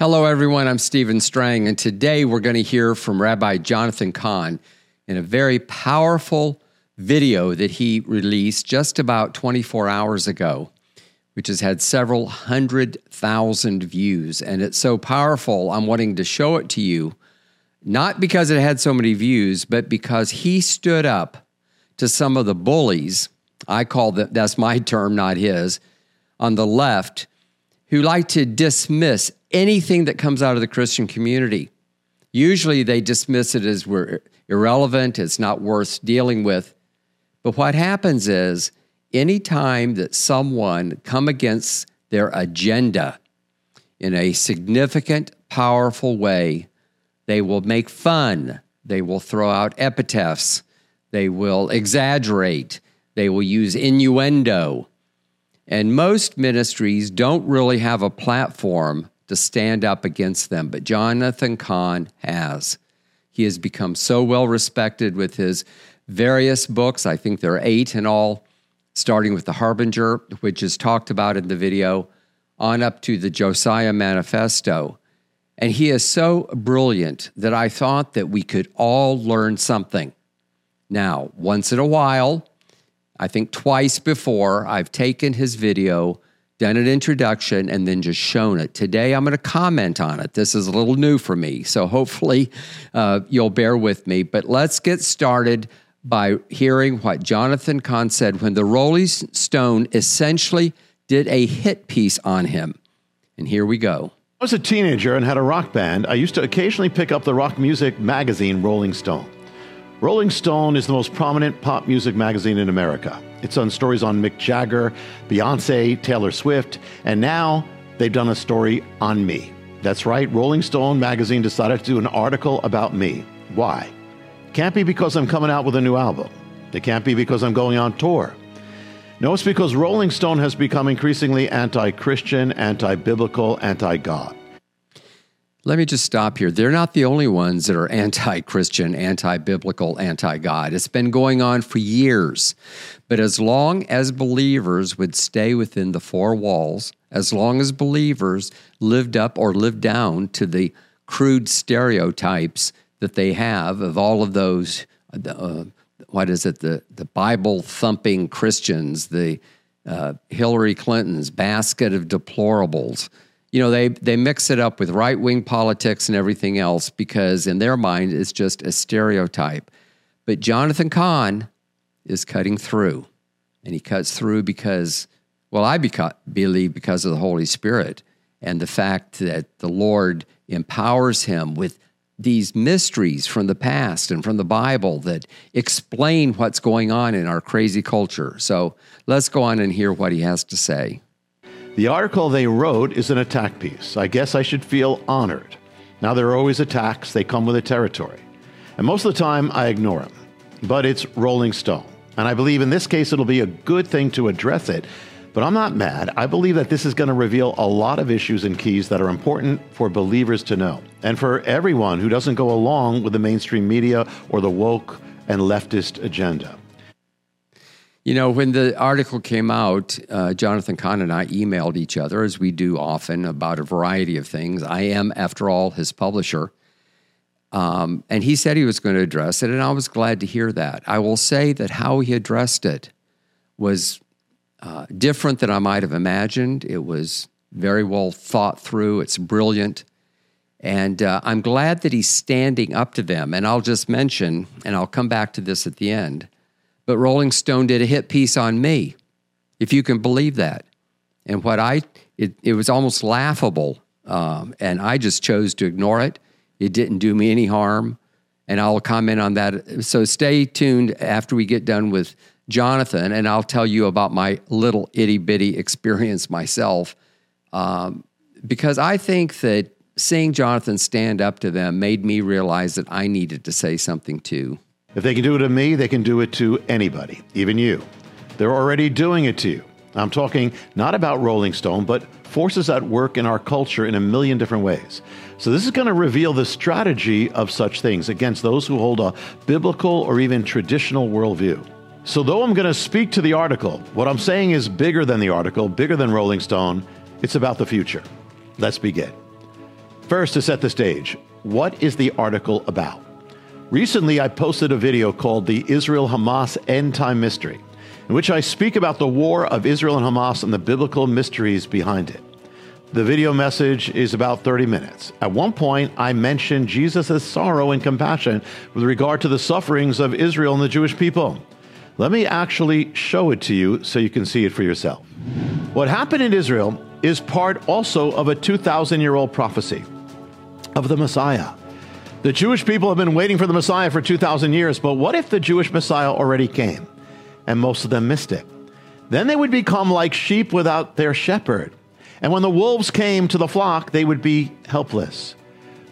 Hello, everyone. I'm Stephen Strang, and today we're going to hear from Rabbi Jonathan Cahn in a very powerful video that he released just about 24 hours ago, which has had several hundred thousand views. And it's so powerful, I'm wanting to show it to you, not because it had so many views, but because he stood up to some of the bullies. I call that, that's my term, not his, on the left, who like to dismiss anything that comes out of the Christian community. Usually they dismiss it as we're irrelevant, it's not worth dealing with. But what happens is anytime that someone come against their agenda in a significant, powerful way, they will make fun, they will throw out epitaphs, they will exaggerate, they will use innuendo. And most ministries don't really have a platform to stand up against them, but Jonathan Cahn has. He has become so well respected with his various books. I think there are eight in all, starting with The Harbinger, which is talked about in the video, on up to the Josiah Manifesto. And he is so brilliant that I thought that we could all learn something. Now, once in a while, I think twice before, I've taken his video done an introduction, and then just shown it. Today, I'm going to comment on it. This is a little new for me, so hopefully uh, you'll bear with me. But let's get started by hearing what Jonathan Cahn said when the Rolling Stone essentially did a hit piece on him. And here we go. I was a teenager and had a rock band. I used to occasionally pick up the rock music magazine Rolling Stone. Rolling Stone is the most prominent pop music magazine in America. It's done stories on Mick Jagger, Beyonce, Taylor Swift, and now they've done a story on me. That's right, Rolling Stone magazine decided to do an article about me. Why? Can't be because I'm coming out with a new album. It can't be because I'm going on tour. No, it's because Rolling Stone has become increasingly anti Christian, anti biblical, anti God. Let me just stop here. They're not the only ones that are anti Christian, anti biblical, anti God. It's been going on for years. But as long as believers would stay within the four walls, as long as believers lived up or lived down to the crude stereotypes that they have of all of those, uh, what is it, the, the Bible thumping Christians, the uh, Hillary Clinton's basket of deplorables you know, they, they mix it up with right wing politics and everything else because in their mind it's just a stereotype. But Jonathan Cahn is cutting through. And he cuts through because, well, I beca- believe because of the Holy Spirit and the fact that the Lord empowers him with these mysteries from the past and from the Bible that explain what's going on in our crazy culture. So let's go on and hear what he has to say. The article they wrote is an attack piece. I guess I should feel honored. Now, there are always attacks, they come with a territory. And most of the time, I ignore them. But it's Rolling Stone. And I believe in this case, it'll be a good thing to address it. But I'm not mad. I believe that this is going to reveal a lot of issues and keys that are important for believers to know, and for everyone who doesn't go along with the mainstream media or the woke and leftist agenda. You know, when the article came out, uh, Jonathan Cahn and I emailed each other, as we do often, about a variety of things. I am, after all, his publisher. Um, and he said he was going to address it, and I was glad to hear that. I will say that how he addressed it was uh, different than I might have imagined. It was very well thought through, it's brilliant. And uh, I'm glad that he's standing up to them. And I'll just mention, and I'll come back to this at the end but Rolling Stone did a hit piece on me, if you can believe that. And what I, it, it was almost laughable. Um, and I just chose to ignore it. It didn't do me any harm. And I'll comment on that. So stay tuned after we get done with Jonathan, and I'll tell you about my little itty bitty experience myself. Um, because I think that seeing Jonathan stand up to them made me realize that I needed to say something too. If they can do it to me, they can do it to anybody, even you. They're already doing it to you. I'm talking not about Rolling Stone, but forces at work in our culture in a million different ways. So, this is going to reveal the strategy of such things against those who hold a biblical or even traditional worldview. So, though I'm going to speak to the article, what I'm saying is bigger than the article, bigger than Rolling Stone. It's about the future. Let's begin. First, to set the stage, what is the article about? Recently, I posted a video called The Israel Hamas End Time Mystery, in which I speak about the war of Israel and Hamas and the biblical mysteries behind it. The video message is about 30 minutes. At one point, I mentioned Jesus' sorrow and compassion with regard to the sufferings of Israel and the Jewish people. Let me actually show it to you so you can see it for yourself. What happened in Israel is part also of a 2,000 year old prophecy of the Messiah. The Jewish people have been waiting for the Messiah for 2,000 years, but what if the Jewish Messiah already came and most of them missed it? Then they would become like sheep without their shepherd. And when the wolves came to the flock, they would be helpless.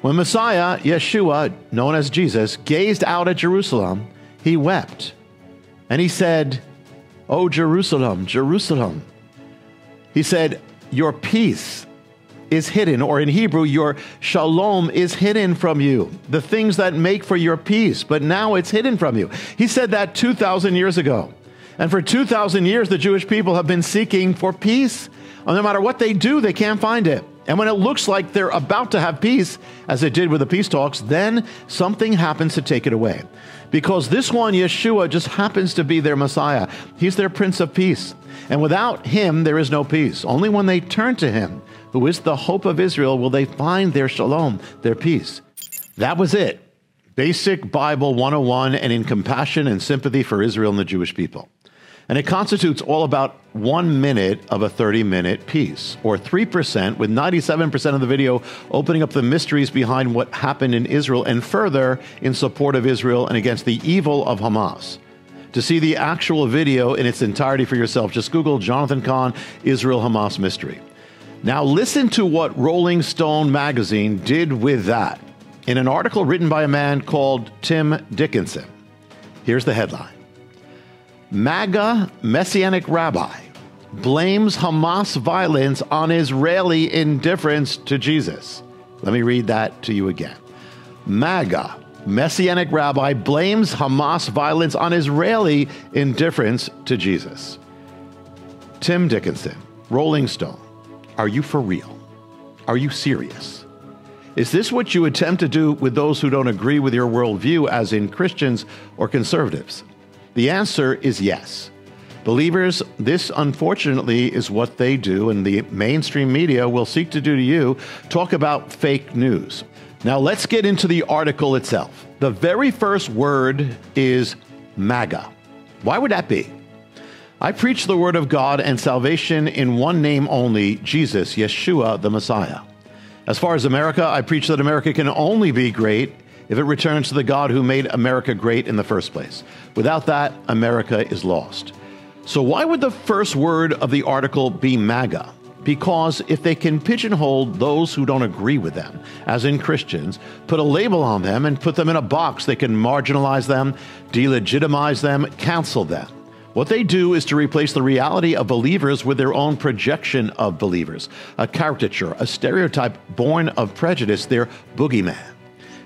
When Messiah, Yeshua, known as Jesus, gazed out at Jerusalem, he wept. And he said, O Jerusalem, Jerusalem. He said, Your peace is hidden, or in Hebrew, your shalom is hidden from you, the things that make for your peace, but now it's hidden from you. He said that 2,000 years ago. And for 2,000 years, the Jewish people have been seeking for peace And no matter what they do, they can't find it. And when it looks like they're about to have peace, as it did with the peace talks, then something happens to take it away. Because this one, Yeshua, just happens to be their Messiah. He's their Prince of Peace. And without him, there is no peace. Only when they turn to him, who is the hope of Israel, will they find their shalom, their peace. That was it. Basic Bible 101 and in compassion and sympathy for Israel and the Jewish people. And it constitutes all about one minute of a 30 minute piece, or 3%, with 97% of the video opening up the mysteries behind what happened in Israel and further in support of Israel and against the evil of Hamas. To see the actual video in its entirety for yourself, just Google Jonathan Cahn Israel Hamas Mystery. Now, listen to what Rolling Stone magazine did with that in an article written by a man called Tim Dickinson. Here's the headline MAGA Messianic Rabbi blames Hamas violence on Israeli indifference to Jesus. Let me read that to you again. MAGA Messianic Rabbi blames Hamas violence on Israeli indifference to Jesus. Tim Dickinson, Rolling Stone. Are you for real? Are you serious? Is this what you attempt to do with those who don't agree with your worldview, as in Christians or conservatives? The answer is yes. Believers, this unfortunately is what they do, and the mainstream media will seek to do to you talk about fake news. Now, let's get into the article itself. The very first word is MAGA. Why would that be? I preach the word of God and salvation in one name only Jesus, Yeshua, the Messiah. As far as America, I preach that America can only be great if it returns to the God who made America great in the first place. Without that, America is lost. So, why would the first word of the article be MAGA? Because if they can pigeonhole those who don't agree with them, as in Christians, put a label on them and put them in a box, they can marginalize them, delegitimize them, cancel them. What they do is to replace the reality of believers with their own projection of believers, a caricature, a stereotype born of prejudice, their boogeyman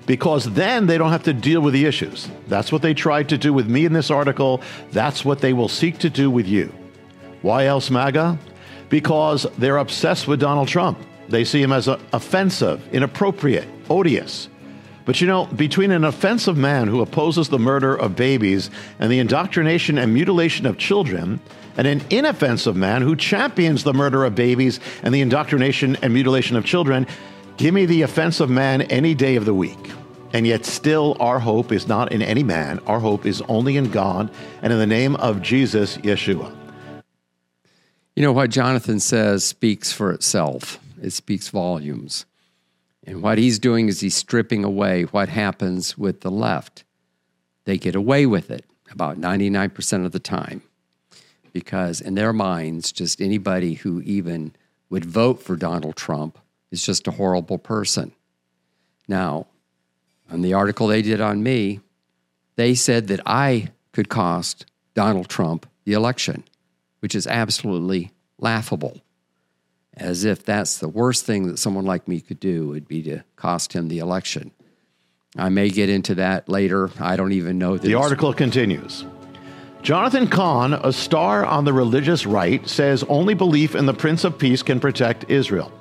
because then they don't have to deal with the issues. That's what they tried to do with me in this article. That's what they will seek to do with you. Why else MAGA? Because they're obsessed with Donald Trump. They see him as offensive, inappropriate, odious. But you know, between an offensive man who opposes the murder of babies and the indoctrination and mutilation of children, and an inoffensive man who champions the murder of babies and the indoctrination and mutilation of children, Give me the offensive man any day of the week. And yet, still, our hope is not in any man. Our hope is only in God and in the name of Jesus, Yeshua. You know, what Jonathan says speaks for itself, it speaks volumes. And what he's doing is he's stripping away what happens with the left. They get away with it about 99% of the time because, in their minds, just anybody who even would vote for Donald Trump is just a horrible person. Now, on the article they did on me, they said that I could cost Donald Trump the election, which is absolutely laughable. As if that's the worst thing that someone like me could do would be to cost him the election. I may get into that later. I don't even know. The article continues. Jonathan Cahn, a star on the religious right, says only belief in the Prince of Peace can protect Israel.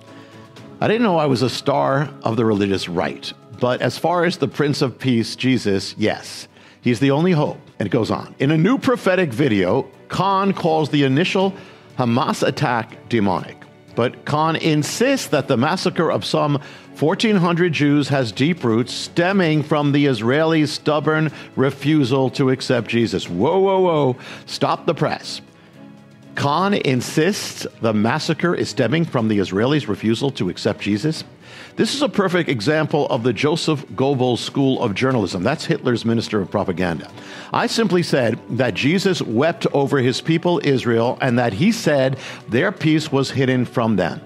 I didn't know I was a star of the religious right, but as far as the Prince of Peace, Jesus, yes, he's the only hope. And it goes on. In a new prophetic video, Cahn calls the initial Hamas attack demonic. But Cahn insists that the massacre of some 1,400 Jews has deep roots stemming from the Israelis' stubborn refusal to accept Jesus. Whoa, whoa, whoa. Stop the press. Cahn insists the massacre is stemming from the Israelis' refusal to accept Jesus. This is a perfect example of the Joseph Goebbels School of Journalism. That's Hitler's minister of propaganda. I simply said that Jesus wept over his people Israel and that he said their peace was hidden from them.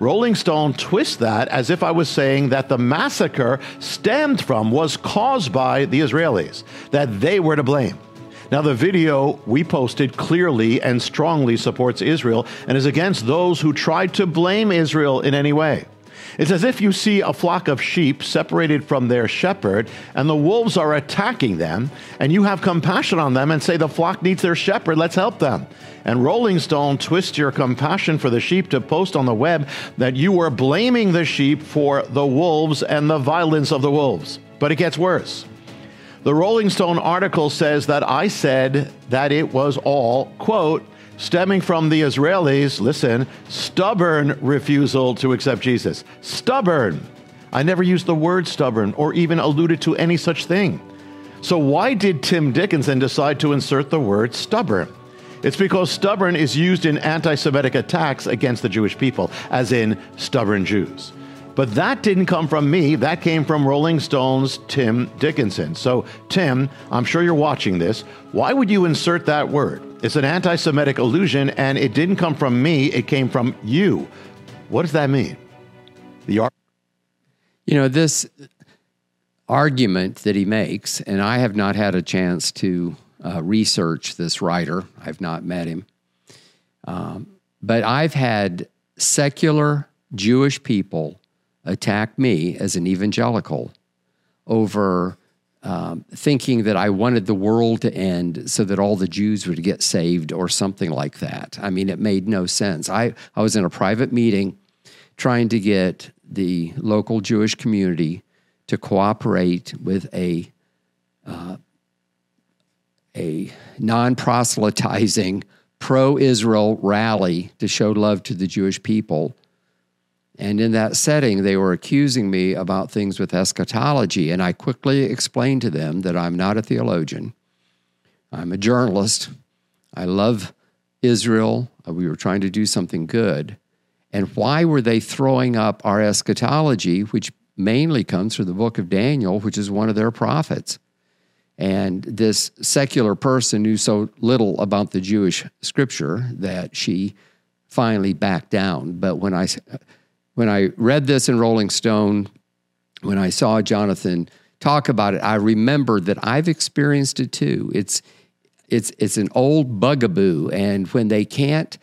Rolling Stone twists that as if I was saying that the massacre stemmed from, was caused by the Israelis, that they were to blame. Now, the video we posted clearly and strongly supports Israel and is against those who tried to blame Israel in any way. It's as if you see a flock of sheep separated from their shepherd, and the wolves are attacking them, and you have compassion on them and say, The flock needs their shepherd, let's help them. And Rolling Stone twists your compassion for the sheep to post on the web that you were blaming the sheep for the wolves and the violence of the wolves. But it gets worse. The Rolling Stone article says that I said that it was all, quote, stemming from the Israelis, listen, stubborn refusal to accept Jesus. Stubborn. I never used the word stubborn or even alluded to any such thing. So, why did Tim Dickinson decide to insert the word stubborn? It's because stubborn is used in anti Semitic attacks against the Jewish people, as in stubborn Jews. But that didn't come from me. That came from Rolling Stone's Tim Dickinson. So, Tim, I'm sure you're watching this. Why would you insert that word? It's an anti Semitic allusion, and it didn't come from me, it came from you. What does that mean? The ar- you know, this argument that he makes, and I have not had a chance to uh, research this writer, I've not met him. Um, but I've had secular Jewish people attack me as an evangelical over um, thinking that I wanted the world to end so that all the Jews would get saved or something like that. I mean, it made no sense. I, I was in a private meeting trying to get the local Jewish community to cooperate with a uh, a non proselytizing pro Israel rally to show love to the Jewish people and in that setting, they were accusing me about things with eschatology. And I quickly explained to them that I'm not a theologian, I'm a journalist. I love Israel. Uh, we were trying to do something good. And why were they throwing up our eschatology, which mainly comes from the book of Daniel, which is one of their prophets? And this secular person knew so little about the Jewish scripture that she finally backed down. But when I when I read this in Rolling Stone, when I saw Jonathan talk about it, I remembered that I've experienced it too. It's it's it's an old bugaboo, and when they can't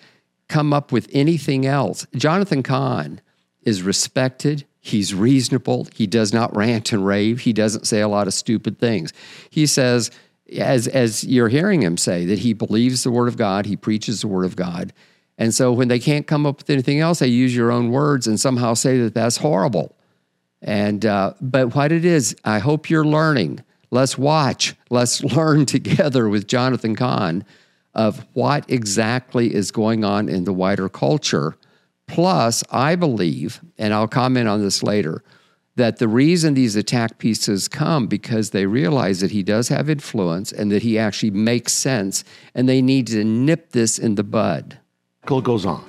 come up with anything else, Jonathan Cahn is respected. He's reasonable. He does not rant and rave. He doesn't say a lot of stupid things. He says, as as you're hearing him say, that he believes the word of God. He preaches the word of God and so when they can't come up with anything else, they use your own words and somehow say that that's horrible. And uh, but what it is, I hope you're learning. Let's watch. Let's learn together with Jonathan Cahn of what exactly is going on in the wider culture. Plus, I believe, and I'll comment on this later, that the reason these attack pieces come because they realize that he does have influence and that he actually makes sense, and they need to nip this in the bud goes on.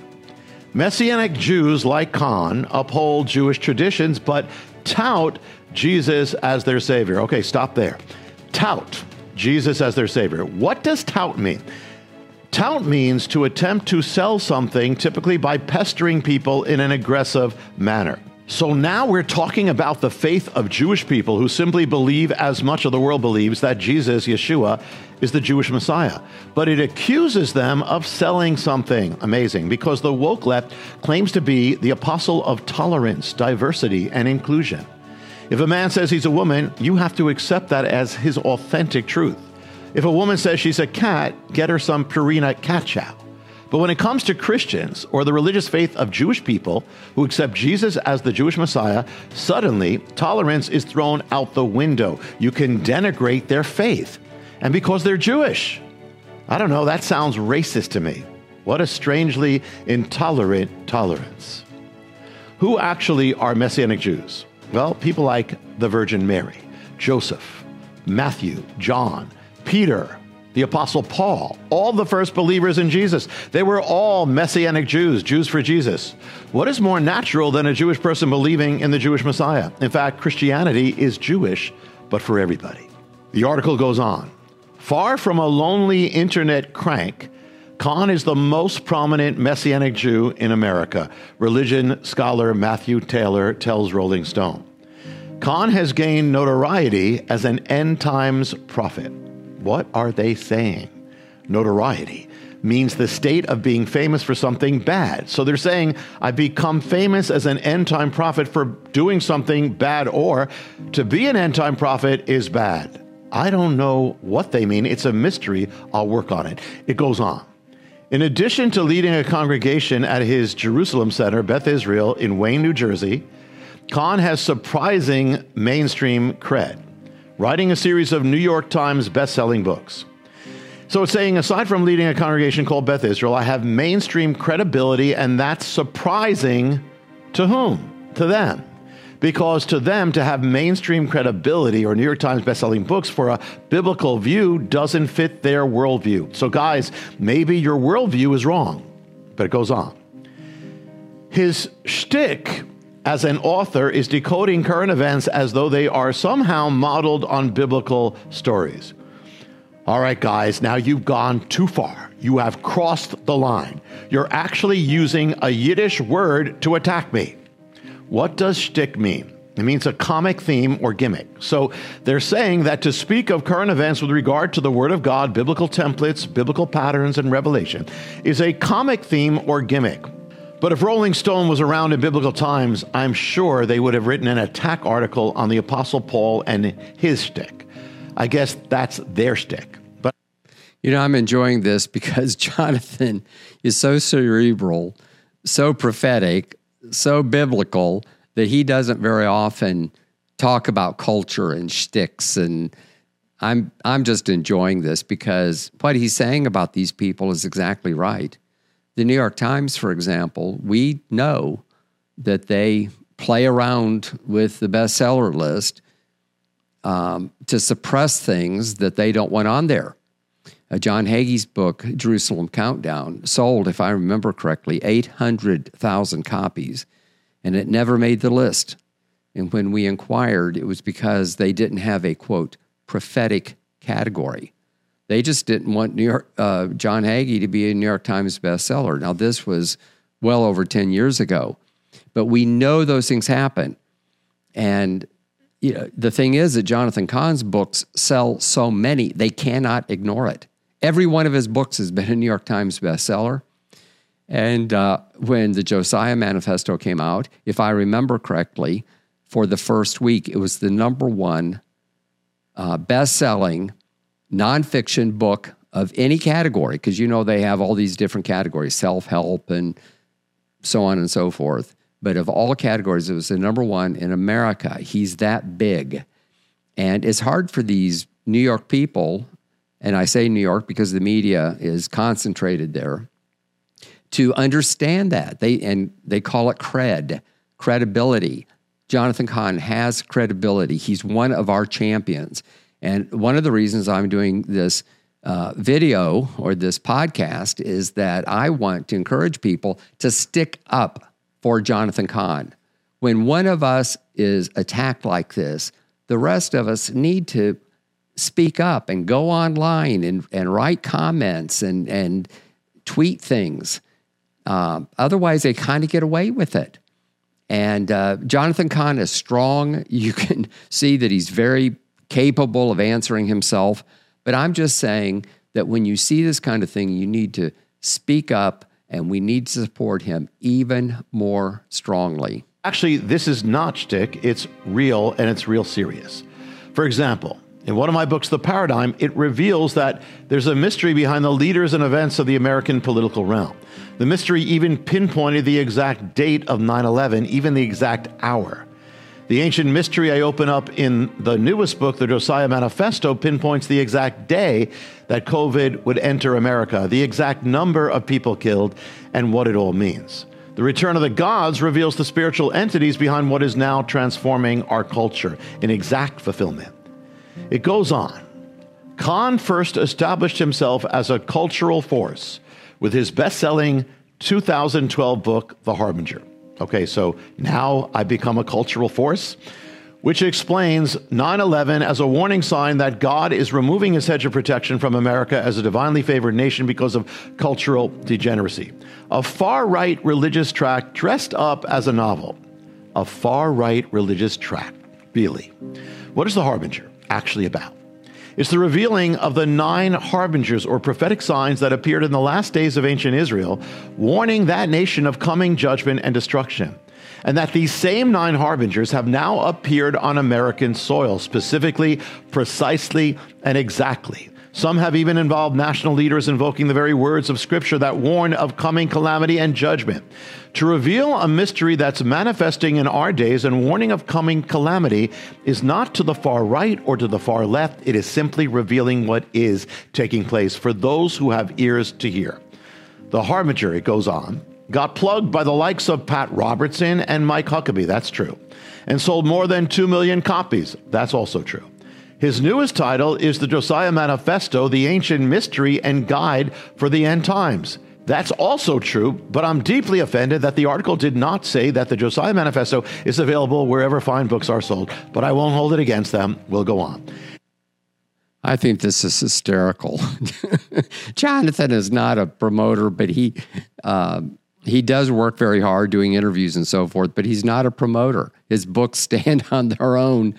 Messianic Jews like Cahn uphold Jewish traditions but tout Jesus as their Savior. Okay, stop there. Tout Jesus as their Savior. What does tout mean? Tout means to attempt to sell something, typically by pestering people in an aggressive manner. So now we're talking about the faith of Jewish people who simply believe, as much of the world believes, that Jesus, Yeshua, is the Jewish Messiah. But it accuses them of selling something amazing because the woke left claims to be the apostle of tolerance, diversity, and inclusion. If a man says he's a woman, you have to accept that as his authentic truth. If a woman says she's a cat, get her some Purina cat chow. But when it comes to Christians or the religious faith of Jewish people who accept Jesus as the Jewish Messiah, suddenly tolerance is thrown out the window. You can denigrate their faith. And because they're Jewish. I don't know, that sounds racist to me. What a strangely intolerant tolerance. Who actually are Messianic Jews? Well, people like the Virgin Mary, Joseph, Matthew, John, Peter, the Apostle Paul, all the first believers in Jesus. They were all Messianic Jews, Jews for Jesus. What is more natural than a Jewish person believing in the Jewish Messiah? In fact, Christianity is Jewish, but for everybody. The article goes on. Far from a lonely internet crank, Cahn is the most prominent Messianic Jew in America, religion scholar Matthew Taylor tells Rolling Stone. Cahn has gained notoriety as an end times prophet. What are they saying? Notoriety means the state of being famous for something bad. So they're saying, I become famous as an end time prophet for doing something bad, or to be an end time prophet is bad. I don't know what they mean. It's a mystery. I'll work on it. It goes on. In addition to leading a congregation at his Jerusalem Center, Beth Israel, in Wayne, New Jersey, Cahn has surprising mainstream cred writing a series of New York Times best-selling books. So it's saying, aside from leading a congregation called Beth Israel, I have mainstream credibility, and that's surprising to whom? To them. Because to them, to have mainstream credibility or New York Times bestselling books for a biblical view doesn't fit their worldview. So, guys, maybe your worldview is wrong, but it goes on. His shtick as an author is decoding current events as though they are somehow modeled on biblical stories. All right, guys, now you've gone too far. You have crossed the line. You're actually using a Yiddish word to attack me. What does shtick mean? It means a comic theme or gimmick. So they're saying that to speak of current events with regard to the Word of God, biblical templates, biblical patterns, and revelation is a comic theme or gimmick. But if Rolling Stone was around in biblical times, I'm sure they would have written an attack article on the Apostle Paul and his stick. I guess that's their stick. But you know, I'm enjoying this because Jonathan is so cerebral, so prophetic, so biblical that he doesn't very often talk about culture and shticks and I'm I'm just enjoying this because what he's saying about these people is exactly right the New York Times, for example, we know that they play around with the bestseller list um, to suppress things that they don't want on there. Uh, John Hagee's book, Jerusalem Countdown, sold, if I remember correctly, 800,000 copies, and it never made the list. And when we inquired, it was because they didn't have a quote, prophetic category. They just didn't want New York, uh, John Hagee to be a New York Times bestseller. Now, this was well over 10 years ago, but we know those things happen. And you know, the thing is that Jonathan Cahn's books sell so many, they cannot ignore it. Every one of his books has been a New York Times bestseller. And uh, when the Josiah Manifesto came out, if I remember correctly, for the first week, it was the number one uh, best selling nonfiction book of any category, because you know they have all these different categories, self help and so on and so forth. But of all categories, it was the number one in America. He's that big. And it's hard for these New York people, and I say New York because the media is concentrated there, to understand that. They and they call it cred, credibility. Jonathan Cahn has credibility. He's one of our champions. And one of the reasons I'm doing this uh, video or this podcast is that I want to encourage people to stick up for Jonathan Cahn. When one of us is attacked like this, the rest of us need to speak up and go online and, and write comments and, and tweet things. Um, otherwise, they kind of get away with it. And uh, Jonathan Cahn is strong. You can see that he's very capable of answering himself. But I'm just saying that when you see this kind of thing, you need to speak up and we need to support him even more strongly. Actually, this is not shtick, it's real and it's real serious. For example, In one of my books, The Paradigm, it reveals that there's a mystery behind the leaders and events of the American political realm. The mystery even pinpointed the exact date of 9 11, even the exact hour. The ancient mystery I open up in the newest book, the Josiah Manifesto, pinpoints the exact day that COVID would enter America, the exact number of people killed, and what it all means. The return of the gods reveals the spiritual entities behind what is now transforming our culture in exact fulfillment. It goes on. Cahn first established himself as a cultural force with his best selling 2012 book, The Harbinger. Okay, so now I've become a cultural force, which explains 9 11 as a warning sign that God is removing his hedge of protection from America as a divinely favored nation because of cultural degeneracy. A far right religious tract dressed up as a novel. A far right religious tract. Really. What is The Harbinger? actually about. It's the revealing of the nine harbingers or prophetic signs that appeared in the last days of ancient Israel, warning that nation of coming judgment and destruction. And that these same nine harbingers have now appeared on American soil, specifically, precisely, and exactly. Some have even involved national leaders invoking the very words of Scripture that warn of coming calamity and judgment. To reveal a mystery that's manifesting in our days and warning of coming calamity is not to the far right or to the far left. It is simply revealing what is taking place for those who have ears to hear. The Harbinger, it goes on, got plugged by the likes of Pat Robertson and Mike Huckabee. That's true. And sold more than 2 million copies. That's also true. His newest title is The Josiah Manifesto, the ancient mystery and guide for the end times. That's also true, but I'm deeply offended that the article did not say that the Josiah Manifesto is available wherever fine books are sold, but I won't hold it against them. We'll go on. I think this is hysterical. Jonathan is not a promoter, but he uh, he does work very hard doing interviews and so forth. But he's not a promoter. His books stand on their own.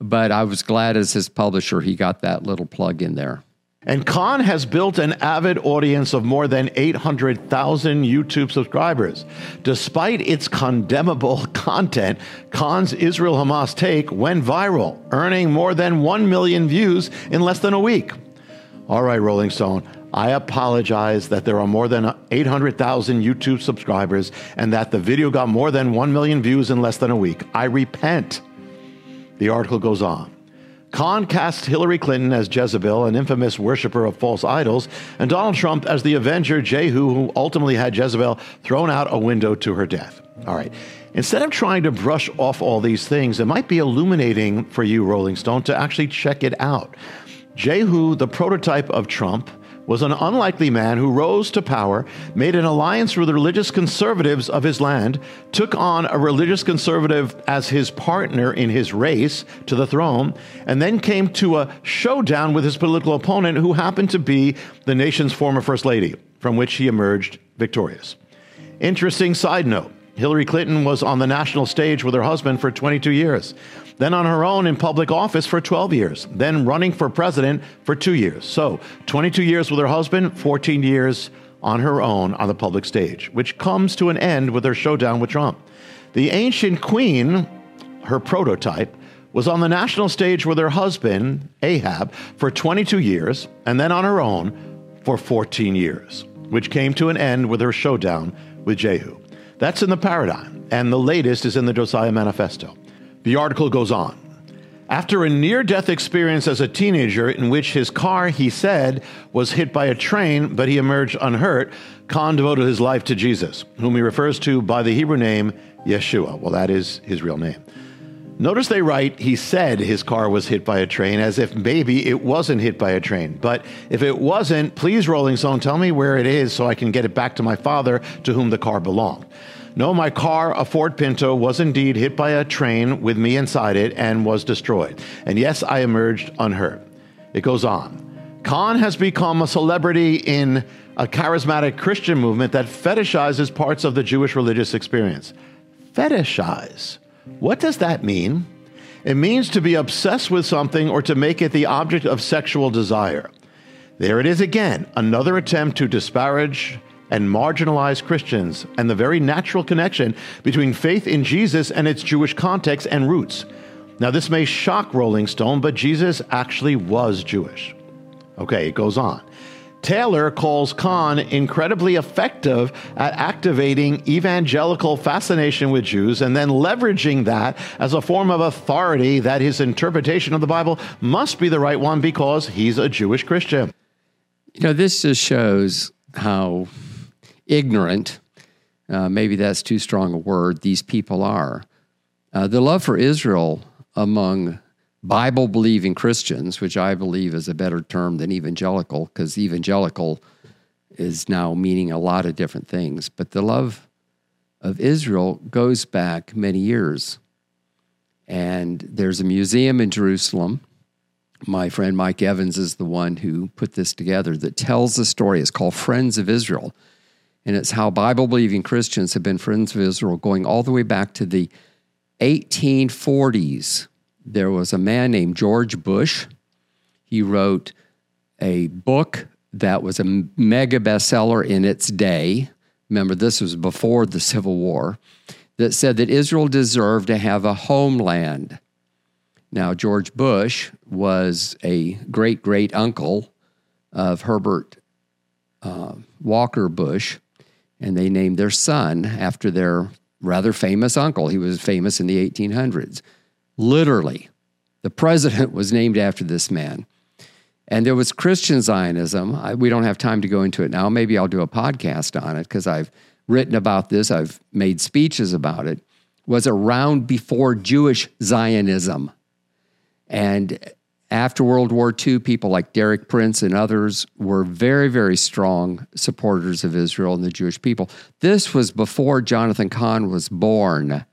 But I was glad as his publisher, he got that little plug in there. And Cahn has built an avid audience of more than 800,000 YouTube subscribers. Despite its condemnable content, Cahn's Israel Hamas take went viral, earning more than 1 million views in less than a week. All right, Rolling Stone, I apologize that there are more than 800,000 YouTube subscribers and that the video got more than 1 million views in less than a week. I repent. The article goes on. Cahn cast Hillary Clinton as Jezebel, an infamous worshiper of false idols, and Donald Trump as the avenger Jehu, who ultimately had Jezebel thrown out a window to her death. All right. Instead of trying to brush off all these things, it might be illuminating for you, Rolling Stone, to actually check it out. Jehu, the prototype of Trump, was an unlikely man who rose to power, made an alliance with the religious conservatives of his land, took on a religious conservative as his partner in his race to the throne, and then came to a showdown with his political opponent, who happened to be the nation's former first lady, from which he emerged victorious. Interesting side note Hillary Clinton was on the national stage with her husband for 22 years then on her own in public office for 12 years, then running for president for two years. So 22 years with her husband, 14 years on her own on the public stage, which comes to an end with her showdown with Trump. The ancient queen, her prototype, was on the national stage with her husband, Ahab, for 22 years, and then on her own for 14 years, which came to an end with her showdown with Jehu. That's in the paradigm, and the latest is in the Josiah Manifesto. The article goes on. After a near death experience as a teenager, in which his car, he said, was hit by a train, but he emerged unhurt, Cahn devoted his life to Jesus, whom he refers to by the Hebrew name Yeshua. Well, that is his real name. Notice they write, he said his car was hit by a train, as if maybe it wasn't hit by a train. But if it wasn't, please, Rolling Stone, tell me where it is so I can get it back to my father to whom the car belonged. No, my car, a Ford Pinto, was indeed hit by a train with me inside it and was destroyed. And yes, I emerged unhurt. It goes on. Cahn has become a celebrity in a charismatic Christian movement that fetishizes parts of the Jewish religious experience. Fetishize. What does that mean? It means to be obsessed with something or to make it the object of sexual desire. There it is again, another attempt to disparage, and marginalized Christians and the very natural connection between faith in Jesus and its Jewish context and roots. Now, this may shock Rolling Stone, but Jesus actually was Jewish. Okay, it goes on. Taylor calls Cahn incredibly effective at activating evangelical fascination with Jews and then leveraging that as a form of authority that his interpretation of the Bible must be the right one because he's a Jewish Christian. You know, this just shows how ignorant, uh, maybe that's too strong a word, these people are. Uh, the love for Israel among Bible believing Christians, which I believe is a better term than evangelical, because evangelical is now meaning a lot of different things. But the love of Israel goes back many years. And there's a museum in Jerusalem. My friend Mike Evans is the one who put this together that tells the story. It's called Friends of Israel. And it's how Bible believing Christians have been friends of Israel going all the way back to the 1840s there was a man named George Bush. He wrote a book that was a mega bestseller in its day. Remember, this was before the Civil War, that said that Israel deserved to have a homeland. Now, George Bush was a great great uncle of Herbert uh, Walker Bush, and they named their son after their rather famous uncle. He was famous in the 1800s. Literally, the president was named after this man. And there was Christian Zionism. I, we don't have time to go into it now. Maybe I'll do a podcast on it because I've written about this, I've made speeches about it. Was around before Jewish Zionism. And after World War II, people like Derek Prince and others were very, very strong supporters of Israel and the Jewish people. This was before Jonathan Cahn was born.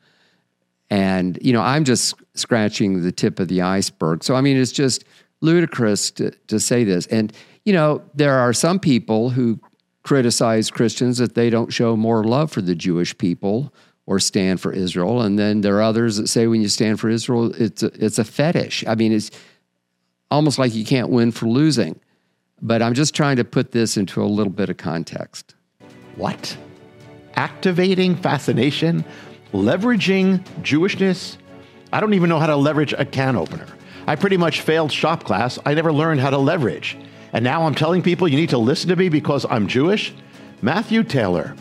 And, you know, I'm just scratching the tip of the iceberg. So, I mean, it's just ludicrous to, to say this. And, you know, there are some people who criticize Christians that they don't show more love for the Jewish people or stand for Israel. And then there are others that say when you stand for Israel, it's a, it's a fetish. I mean, it's almost like you can't win for losing. But I'm just trying to put this into a little bit of context. What? Activating fascination leveraging Jewishness. I don't even know how to leverage a can opener. I pretty much failed shop class. I never learned how to leverage. And now I'm telling people you need to listen to me because I'm Jewish? Matthew Taylor,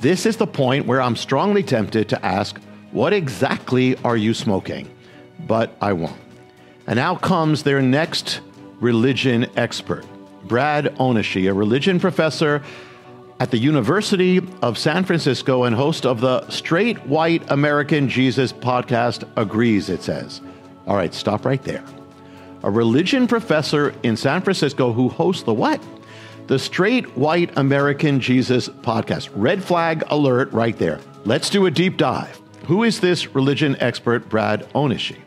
this is the point where I'm strongly tempted to ask, what exactly are you smoking? But I won't. And now comes their next religion expert, Brad Onishi, a religion professor at the University of San Francisco and host of the Straight White American Jesus podcast agrees, it says. All right, stop right there. A religion professor in San Francisco who hosts the what? The Straight White American Jesus podcast. Red flag alert right there. Let's do a deep dive. Who is this religion expert, Brad Onishi?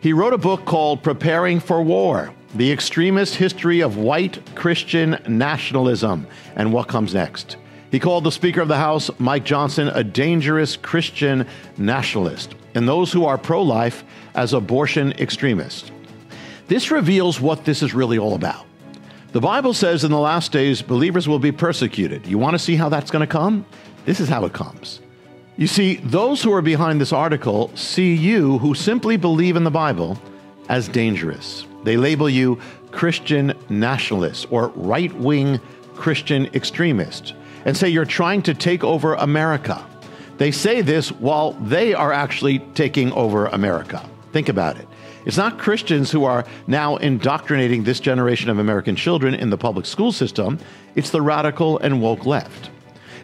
He wrote a book called Preparing for War the extremist history of white Christian nationalism and what comes next. He called the Speaker of the House, Mike Johnson, a dangerous Christian nationalist, and those who are pro life as abortion extremists. This reveals what this is really all about. The Bible says in the last days, believers will be persecuted. You want to see how that's going to come? This is how it comes. You see, those who are behind this article see you who simply believe in the Bible as dangerous. They label you Christian nationalist or right wing Christian extremist and say you're trying to take over America. They say this while they are actually taking over America. Think about it. It's not Christians who are now indoctrinating this generation of American children in the public school system, it's the radical and woke left.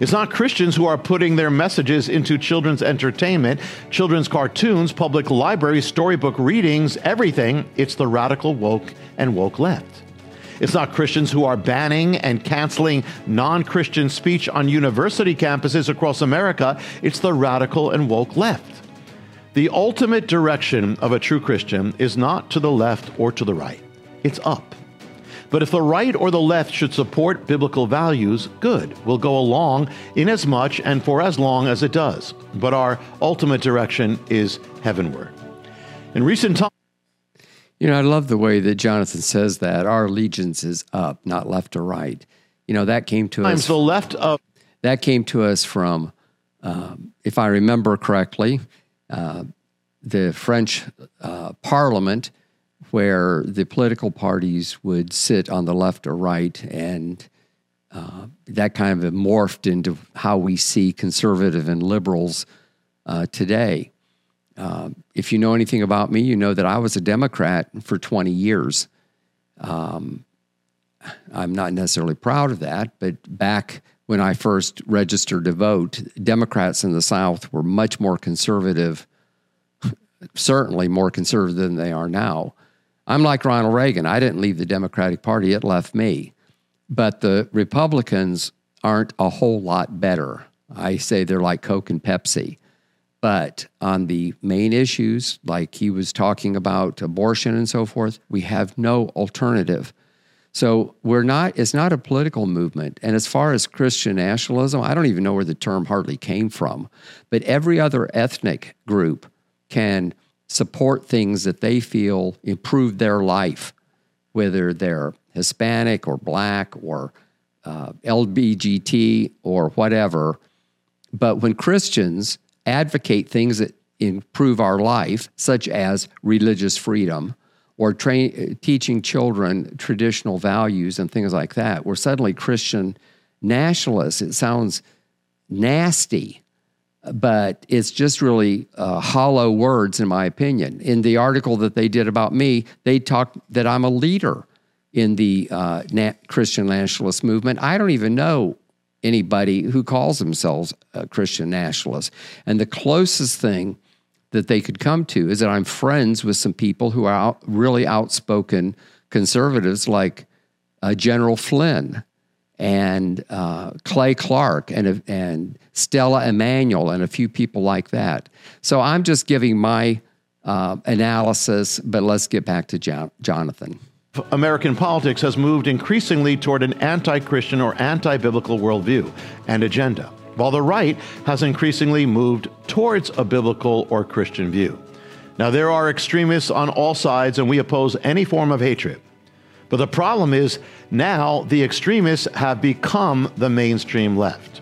It's not Christians who are putting their messages into children's entertainment, children's cartoons, public libraries, storybook readings, everything. It's the radical woke and woke left. It's not Christians who are banning and canceling non Christian speech on university campuses across America. It's the radical and woke left. The ultimate direction of a true Christian is not to the left or to the right, it's up. But if the right or the left should support biblical values, good. We'll go along in as much and for as long as it does. But our ultimate direction is heavenward. In recent times, you know, I love the way that Jonathan says that our allegiance is up, not left or right. You know, that came to us. The left of that came to us from, um, if I remember correctly, uh, the French uh, Parliament, where the political parties would sit on the left or right, and uh, that kind of morphed into how we see conservative and liberals uh, today. Uh, if you know anything about me, you know that I was a Democrat for 20 years. Um, I'm not necessarily proud of that, but back when I first registered to vote, Democrats in the South were much more conservative, certainly more conservative than they are now. I'm like Ronald Reagan. I didn't leave the Democratic Party, it left me. But the Republicans aren't a whole lot better. I say they're like Coke and Pepsi. But on the main issues, like he was talking about abortion and so forth, we have no alternative. So we're not, it's not a political movement. And as far as Christian nationalism, I don't even know where the term hardly came from. But every other ethnic group can support things that they feel improve their life, whether they're Hispanic or black or uh, LBGT or whatever. But when Christians advocate things that improve our life, such as religious freedom or tra- teaching children traditional values and things like that. We're suddenly Christian nationalists. It sounds nasty, but it's just really uh, hollow words, in my opinion. In the article that they did about me, they talked that I'm a leader in the uh, Christian nationalist movement. I don't even know anybody who calls themselves a Christian nationalist. And the closest thing that they could come to is that I'm friends with some people who are out, really outspoken conservatives like uh, General Flynn and uh, Clay Clark and, and Stella Immanuel and a few people like that. So I'm just giving my uh, analysis, but let's get back to jo- Jonathan. American politics has moved increasingly toward an anti Christian or anti biblical worldview and agenda, while the right has increasingly moved towards a biblical or Christian view. Now, there are extremists on all sides, and we oppose any form of hatred. But the problem is now the extremists have become the mainstream left.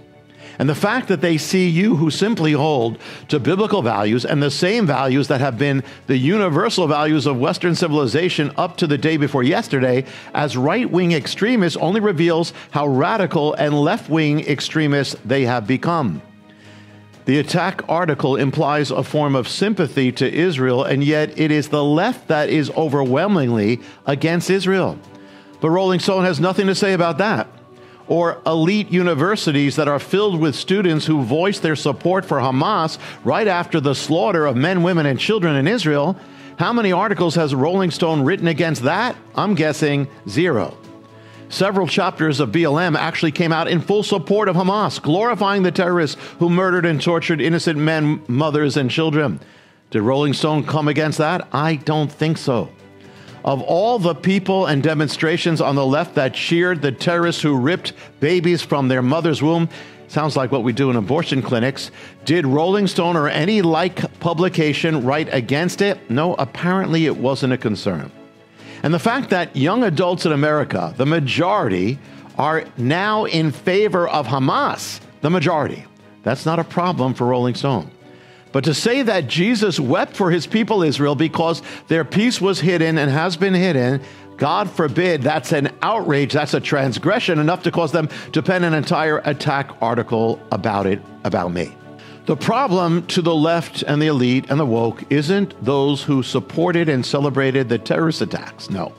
And the fact that they see you who simply hold to biblical values and the same values that have been the universal values of Western civilization up to the day before yesterday as right wing extremists only reveals how radical and left wing extremists they have become. The attack article implies a form of sympathy to Israel, and yet it is the left that is overwhelmingly against Israel. But Rolling Stone has nothing to say about that or elite universities that are filled with students who voice their support for Hamas right after the slaughter of men, women, and children in Israel. How many articles has Rolling Stone written against that? I'm guessing zero. Several chapters of BLM actually came out in full support of Hamas, glorifying the terrorists who murdered and tortured innocent men, mothers, and children. Did Rolling Stone come against that? I don't think so. Of all the people and demonstrations on the left that cheered the terrorists who ripped babies from their mother's womb, sounds like what we do in abortion clinics. Did Rolling Stone or any like publication write against it? No, apparently it wasn't a concern. And the fact that young adults in America, the majority, are now in favor of Hamas, the majority, that's not a problem for Rolling Stone. But to say that Jesus wept for his people Israel because their peace was hidden and has been hidden, God forbid, that's an outrage, that's a transgression enough to cause them to pen an entire attack article about it, about me. The problem to the left and the elite and the woke isn't those who supported and celebrated the terrorist attacks. No,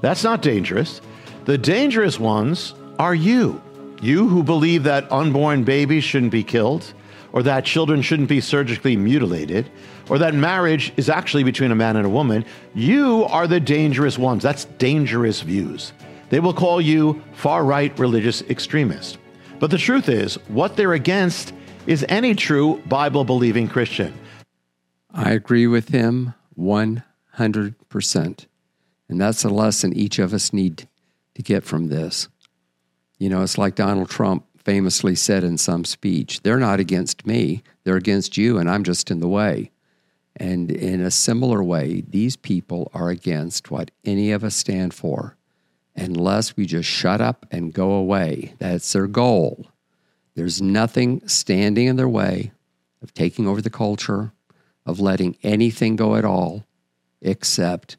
that's not dangerous. The dangerous ones are you. You who believe that unborn babies shouldn't be killed, or that children shouldn't be surgically mutilated, or that marriage is actually between a man and a woman, you are the dangerous ones. That's dangerous views. They will call you far right religious extremist. But the truth is, what they're against is any true Bible believing Christian. I agree with him 100%. And that's a lesson each of us need to get from this. You know, it's like Donald Trump famously said in some speech, they're not against me, they're against you, and I'm just in the way. And in a similar way, these people are against what any of us stand for, unless we just shut up and go away. That's their goal. There's nothing standing in their way of taking over the culture, of letting anything go at all except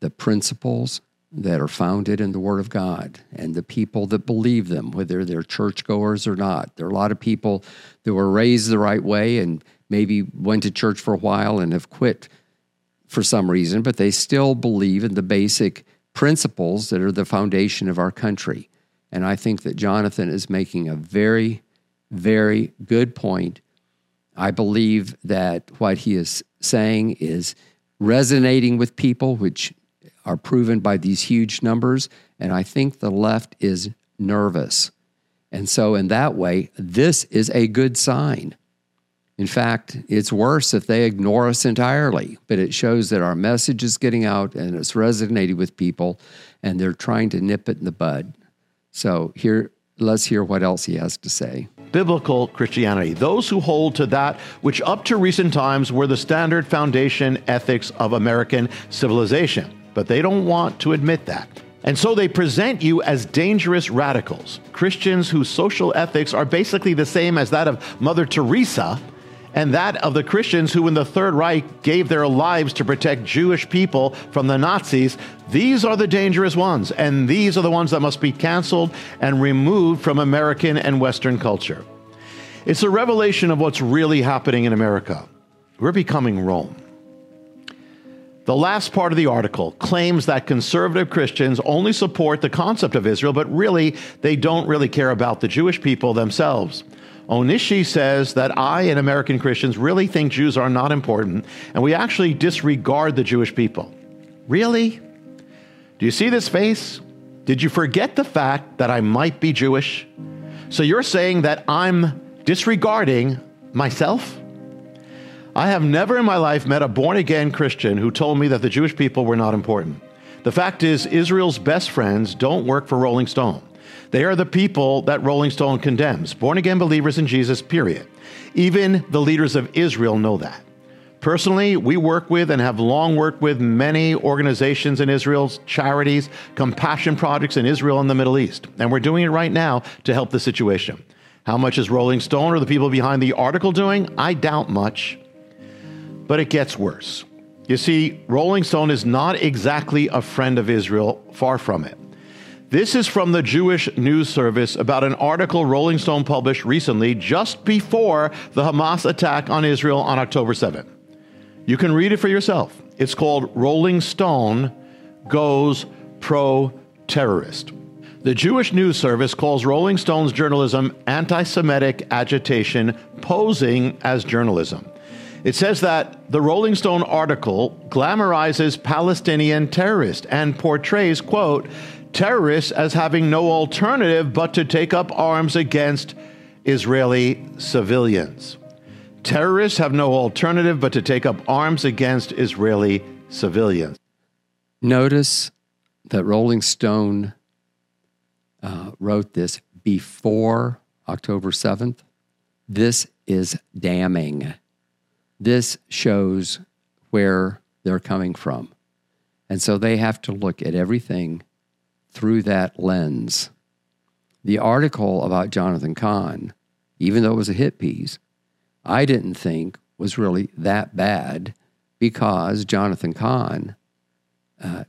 the principles that are founded in the Word of God and the people that believe them, whether they're churchgoers or not. There are a lot of people that were raised the right way and maybe went to church for a while and have quit for some reason, but they still believe in the basic principles that are the foundation of our country. And I think that Jonathan is making a very, very good point. I believe that what he is saying is resonating with people, which are proven by these huge numbers. And I think the left is nervous. And so, in that way, this is a good sign. In fact, it's worse if they ignore us entirely, but it shows that our message is getting out and it's resonating with people and they're trying to nip it in the bud. So, here, let's hear what else he has to say. Biblical Christianity, those who hold to that which up to recent times were the standard foundation ethics of American civilization but they don't want to admit that. And so they present you as dangerous radicals, Christians whose social ethics are basically the same as that of Mother Teresa and that of the Christians who in the Third Reich gave their lives to protect Jewish people from the Nazis. These are the dangerous ones, and these are the ones that must be canceled and removed from American and Western culture. It's a revelation of what's really happening in America. We're becoming Rome. The last part of the article claims that conservative Christians only support the concept of Israel, but really, they don't really care about the Jewish people themselves. Onishi says that I and American Christians really think Jews are not important, and we actually disregard the Jewish people. Really? Do you see this face? Did you forget the fact that I might be Jewish? So you're saying that I'm disregarding myself? I have never in my life met a born again Christian who told me that the Jewish people were not important. The fact is, Israel's best friends don't work for Rolling Stone. They are the people that Rolling Stone condemns, born again believers in Jesus, period. Even the leaders of Israel know that. Personally, we work with and have long worked with many organizations in Israel, charities, compassion projects in Israel and the Middle East. And we're doing it right now to help the situation. How much is Rolling Stone or the people behind the article doing? I doubt much. But it gets worse. You see, Rolling Stone is not exactly a friend of Israel, far from it. This is from the Jewish News Service about an article Rolling Stone published recently, just before the Hamas attack on Israel on October 7th. You can read it for yourself. It's called Rolling Stone Goes Pro Terrorist. The Jewish News Service calls Rolling Stone's journalism anti Semitic agitation posing as journalism. It says that the Rolling Stone article glamorizes Palestinian terrorists and portrays, quote, terrorists as having no alternative but to take up arms against Israeli civilians. Terrorists have no alternative but to take up arms against Israeli civilians. Notice that Rolling Stone uh, wrote this before October 7th. This is damning. This shows where they're coming from. And so they have to look at everything through that lens. The article about Jonathan Cahn, even though it was a hit piece, I didn't think was really that bad because Jonathan Cahn uh,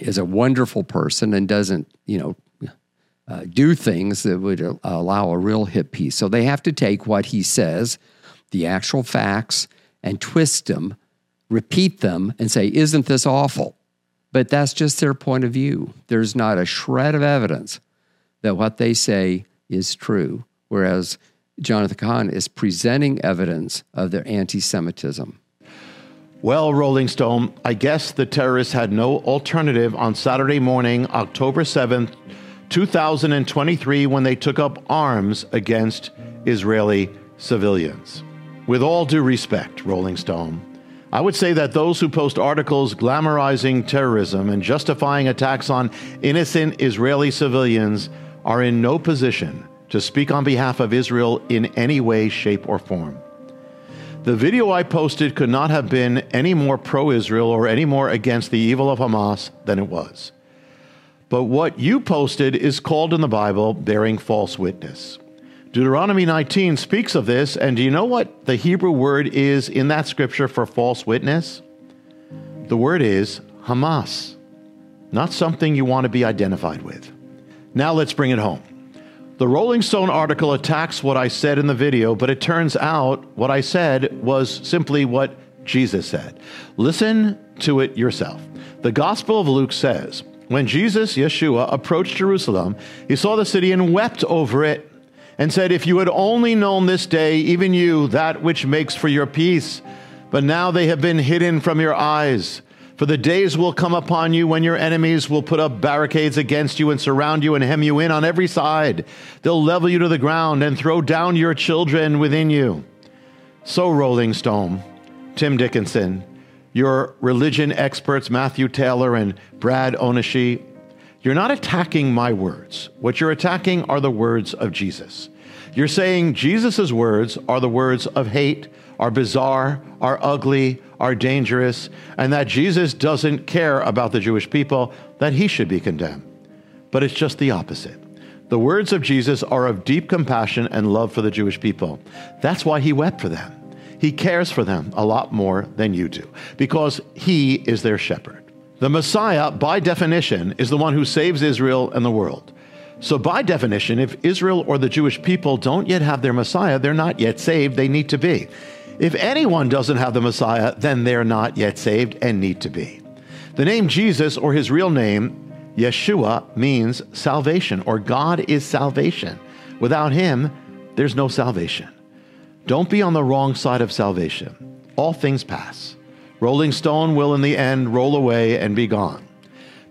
is a wonderful person and doesn't, you know, uh, do things that would allow a real hit piece. So they have to take what he says the actual facts and twist them, repeat them, and say, Isn't this awful? But that's just their point of view. There's not a shred of evidence that what they say is true, whereas Jonathan Cahn is presenting evidence of their anti Semitism. Well, Rolling Stone, I guess the terrorists had no alternative on Saturday morning, October 7th, 2023, when they took up arms against Israeli civilians. With all due respect, Rolling Stone, I would say that those who post articles glamorizing terrorism and justifying attacks on innocent Israeli civilians are in no position to speak on behalf of Israel in any way, shape, or form. The video I posted could not have been any more pro Israel or any more against the evil of Hamas than it was. But what you posted is called in the Bible bearing false witness. Deuteronomy 19 speaks of this, and do you know what the Hebrew word is in that scripture for false witness? The word is Hamas, not something you want to be identified with. Now let's bring it home. The Rolling Stone article attacks what I said in the video, but it turns out what I said was simply what Jesus said. Listen to it yourself. The Gospel of Luke says, When Jesus, Yeshua, approached Jerusalem, he saw the city and wept over it and said, If you had only known this day, even you, that which makes for your peace, but now they have been hidden from your eyes. For the days will come upon you when your enemies will put up barricades against you and surround you and hem you in on every side. They'll level you to the ground and throw down your children within you. So, Rolling Stone, Tim Dickinson, your religion experts, Matthew Taylor and Brad Onishi, you're not attacking my words. What you're attacking are the words of Jesus. You're saying Jesus' words are the words of hate, are bizarre, are ugly, are dangerous, and that Jesus doesn't care about the Jewish people, that he should be condemned. But it's just the opposite. The words of Jesus are of deep compassion and love for the Jewish people. That's why he wept for them. He cares for them a lot more than you do, because he is their shepherd. The Messiah, by definition, is the one who saves Israel and the world. So, by definition, if Israel or the Jewish people don't yet have their Messiah, they're not yet saved. They need to be. If anyone doesn't have the Messiah, then they're not yet saved and need to be. The name Jesus, or his real name, Yeshua, means salvation, or God is salvation. Without him, there's no salvation. Don't be on the wrong side of salvation. All things pass. Rolling Stone will, in the end, roll away and be gone.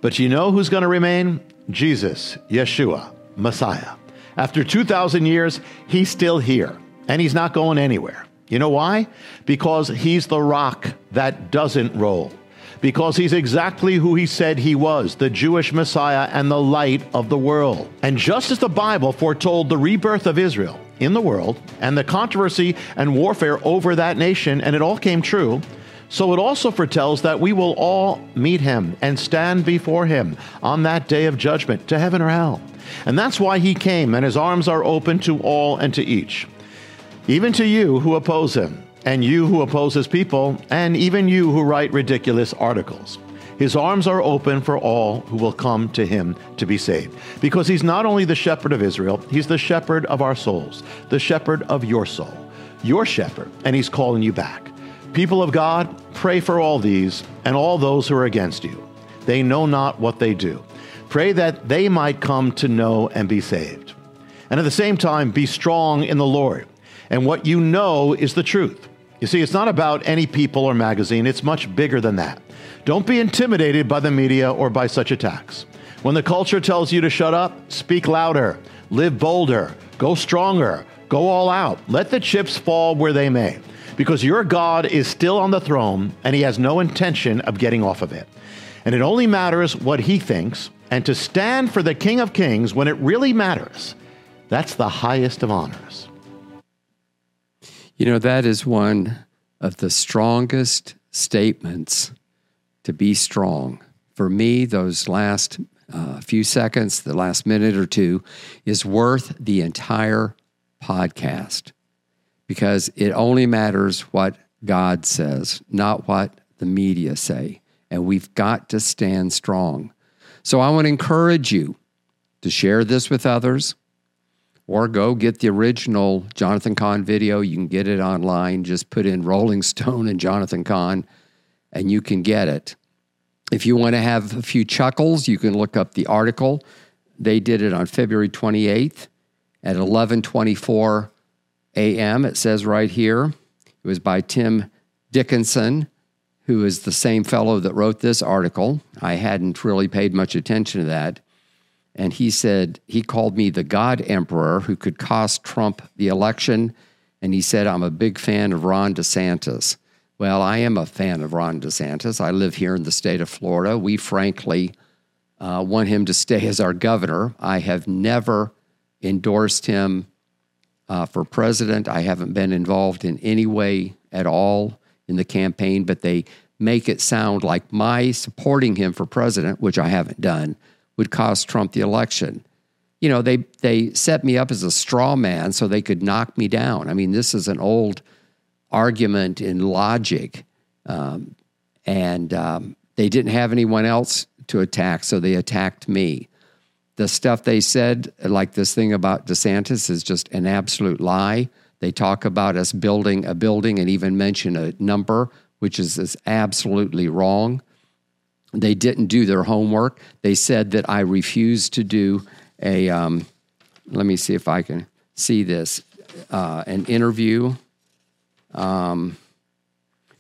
But you know who's going to remain? Jesus, Yeshua, Messiah. After 2,000 years, he's still here, and he's not going anywhere. You know why? Because he's the rock that doesn't roll. Because he's exactly who he said he was the Jewish Messiah and the light of the world. And just as the Bible foretold the rebirth of Israel in the world and the controversy and warfare over that nation, and it all came true, so it also foretells that we will all meet him and stand before him on that day of judgment to heaven or hell. And that's why he came, and his arms are open to all and to each even to you who oppose him, and you who oppose his people, and even you who write ridiculous articles. His arms are open for all who will come to him to be saved. Because he's not only the shepherd of Israel, he's the shepherd of our souls, the shepherd of your soul, your shepherd, and he's calling you back. People of God, pray for all these and all those who are against you. They know not what they do. Pray that they might come to know and be saved. And at the same time, be strong in the Lord and what you know is the truth. You see, it's not about any people or magazine, it's much bigger than that. Don't be intimidated by the media or by such attacks. When the culture tells you to shut up, speak louder, live bolder, go stronger, go all out. Let the chips fall where they may, because your God is still on the throne and he has no intention of getting off of it. And it only matters what he thinks, and to stand for the King of Kings when it really matters, that's the highest of honors. You know, that is one of the strongest statements to be strong. For me, those last uh, few seconds, the last minute or two, is worth the entire podcast because it only matters what God says, not what the media say. And we've got to stand strong. So I want to encourage you to share this with others or go get the original Jonathan Cahn video. You can get it online. Just put in Rolling Stone and Jonathan Cahn, and you can get it. If you want to have a few chuckles, you can look up the article. They did it on February 28th at 11:24 a.m. It says right here. It was by Tim Dickinson, who is the same fellow that wrote this article. I hadn't really paid much attention to that. And he said, he called me the God Emperor who could cost Trump the election. And he said, I'm a big fan of Ron DeSantis. Well, I am a fan of Ron DeSantis. I live here in the state of Florida. We frankly uh, want him to stay as our governor. I have never endorsed him uh, for president. I haven't been involved in any way at all in the campaign, but they make it sound like my supporting him for president, which I haven't done, would cost Trump the election. you know, they they set me up as a straw man so they could knock me down. I mean, this is an old argument in logic, um, and um, they didn't have anyone else to attack, so they attacked me. The stuff they said, like this thing about DeSantis, is just an absolute lie. They talk about us building a building and even mention a number, which is, is absolutely wrong. They didn't do their homework. They said that I refused to do a, um, let me see if I can see this, uh, an interview. Um,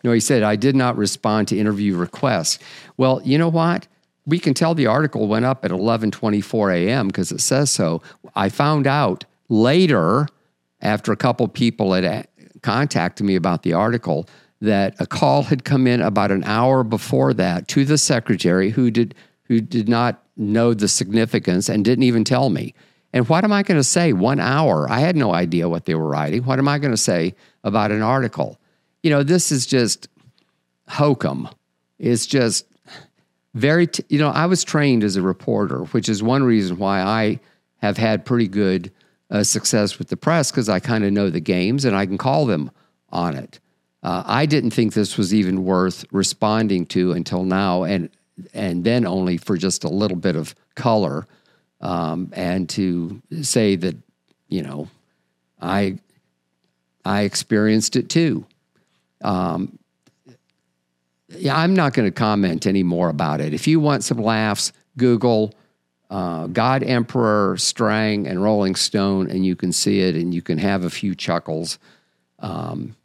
no, he said, I did not respond to interview requests. Well, you know what? We can tell the article went up at 11:24 a.m. because it says so. I found out later after a couple people had uh, contacted me about the article that a call had come in about an hour before that to the secretary who did who did not know the significance and didn't even tell me. And what am I going to say? One hour. I had no idea what they were writing. What am I going to say about an article? You know, this is just hokum. It's just very, t- you know, I was trained as a reporter, which is one reason why I have had pretty good uh, success with the press because I kind of know the games and I can call them on it. Uh, I didn't think this was even worth responding to until now, and and then only for just a little bit of color, um, and to say that you know, I I experienced it too. Um, yeah, I'm not going to comment any more about it. If you want some laughs, Google uh, God Emperor, Strang, and Rolling Stone, and you can see it and you can have a few chuckles. Um,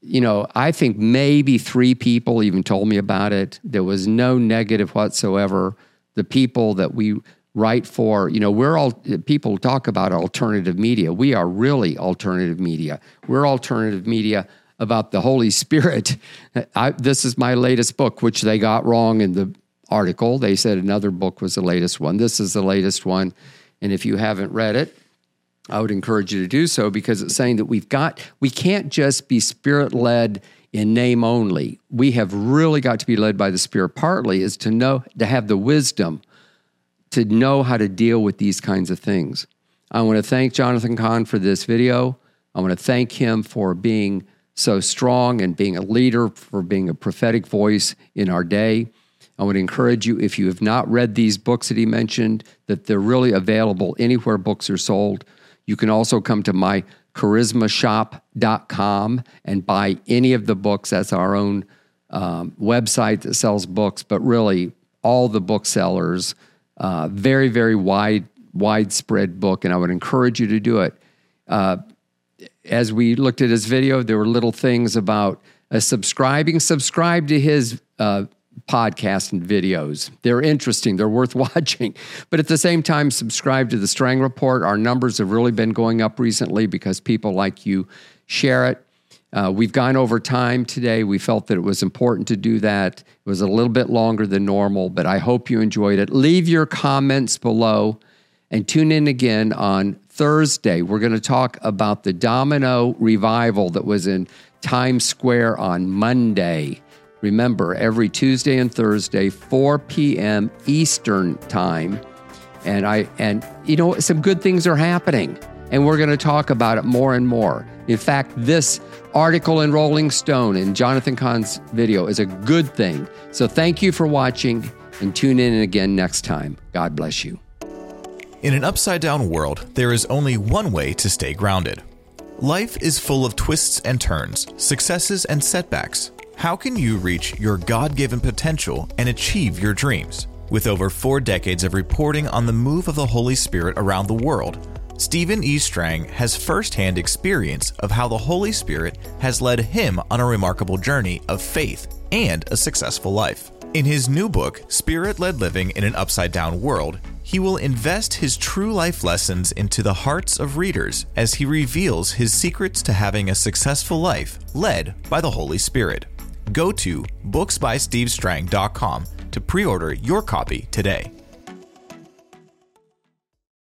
you know, I think maybe three people even told me about it. There was no negative whatsoever. The people that we write for, you know, we're all people talk about alternative media. We are really alternative media. We're alternative media about the Holy Spirit. I, this is my latest book, which they got wrong in the article. They said another book was the latest one. This is the latest one. And if you haven't read it, I would encourage you to do so because it's saying that we've got, we can't just be spirit led in name only. We have really got to be led by the Spirit. Partly is to know, to have the wisdom to know how to deal with these kinds of things. I want to thank Jonathan Cahn for this video. I want to thank him for being so strong and being a leader, for being a prophetic voice in our day. I would encourage you, if you have not read these books that he mentioned, that they're really available anywhere books are sold. You can also come to my charismashop.com and buy any of the books. That's our own um, website that sells books, but really all the booksellers. Uh, very, very wide, widespread book, and I would encourage you to do it. Uh, as we looked at his video, there were little things about uh, subscribing. Subscribe to his uh, and videos. They're interesting, they're worth watching. But at the same time, subscribe to the Strang Report. Our numbers have really been going up recently because people like you share it. Uh, we've gone over time today. We felt that it was important to do that. It was a little bit longer than normal, but I hope you enjoyed it. Leave your comments below and tune in again on Thursday. We're going to talk about the domino revival that was in Times Square on Monday. Remember, every Tuesday and Thursday, 4 p.m. Eastern Time. And I and you know some good things are happening and we're going to talk about it more and more. In fact, this article in Rolling Stone and Jonathan Cahn's video is a good thing. So thank you for watching and tune in again next time. God bless you. In an upside down world, there is only one way to stay grounded. Life is full of twists and turns, successes and setbacks. How can you reach your God given potential and achieve your dreams? With over four decades of reporting on the move of the Holy Spirit around the world, Stephen E. Strang has firsthand experience of how the Holy Spirit has led him on a remarkable journey of faith and a successful life. In his new book, Spirit Led Living in an Upside Down World, he will invest his true life lessons into the hearts of readers as he reveals his secrets to having a successful life led by the Holy Spirit. Go to booksbystevestrang.com to pre order your copy today.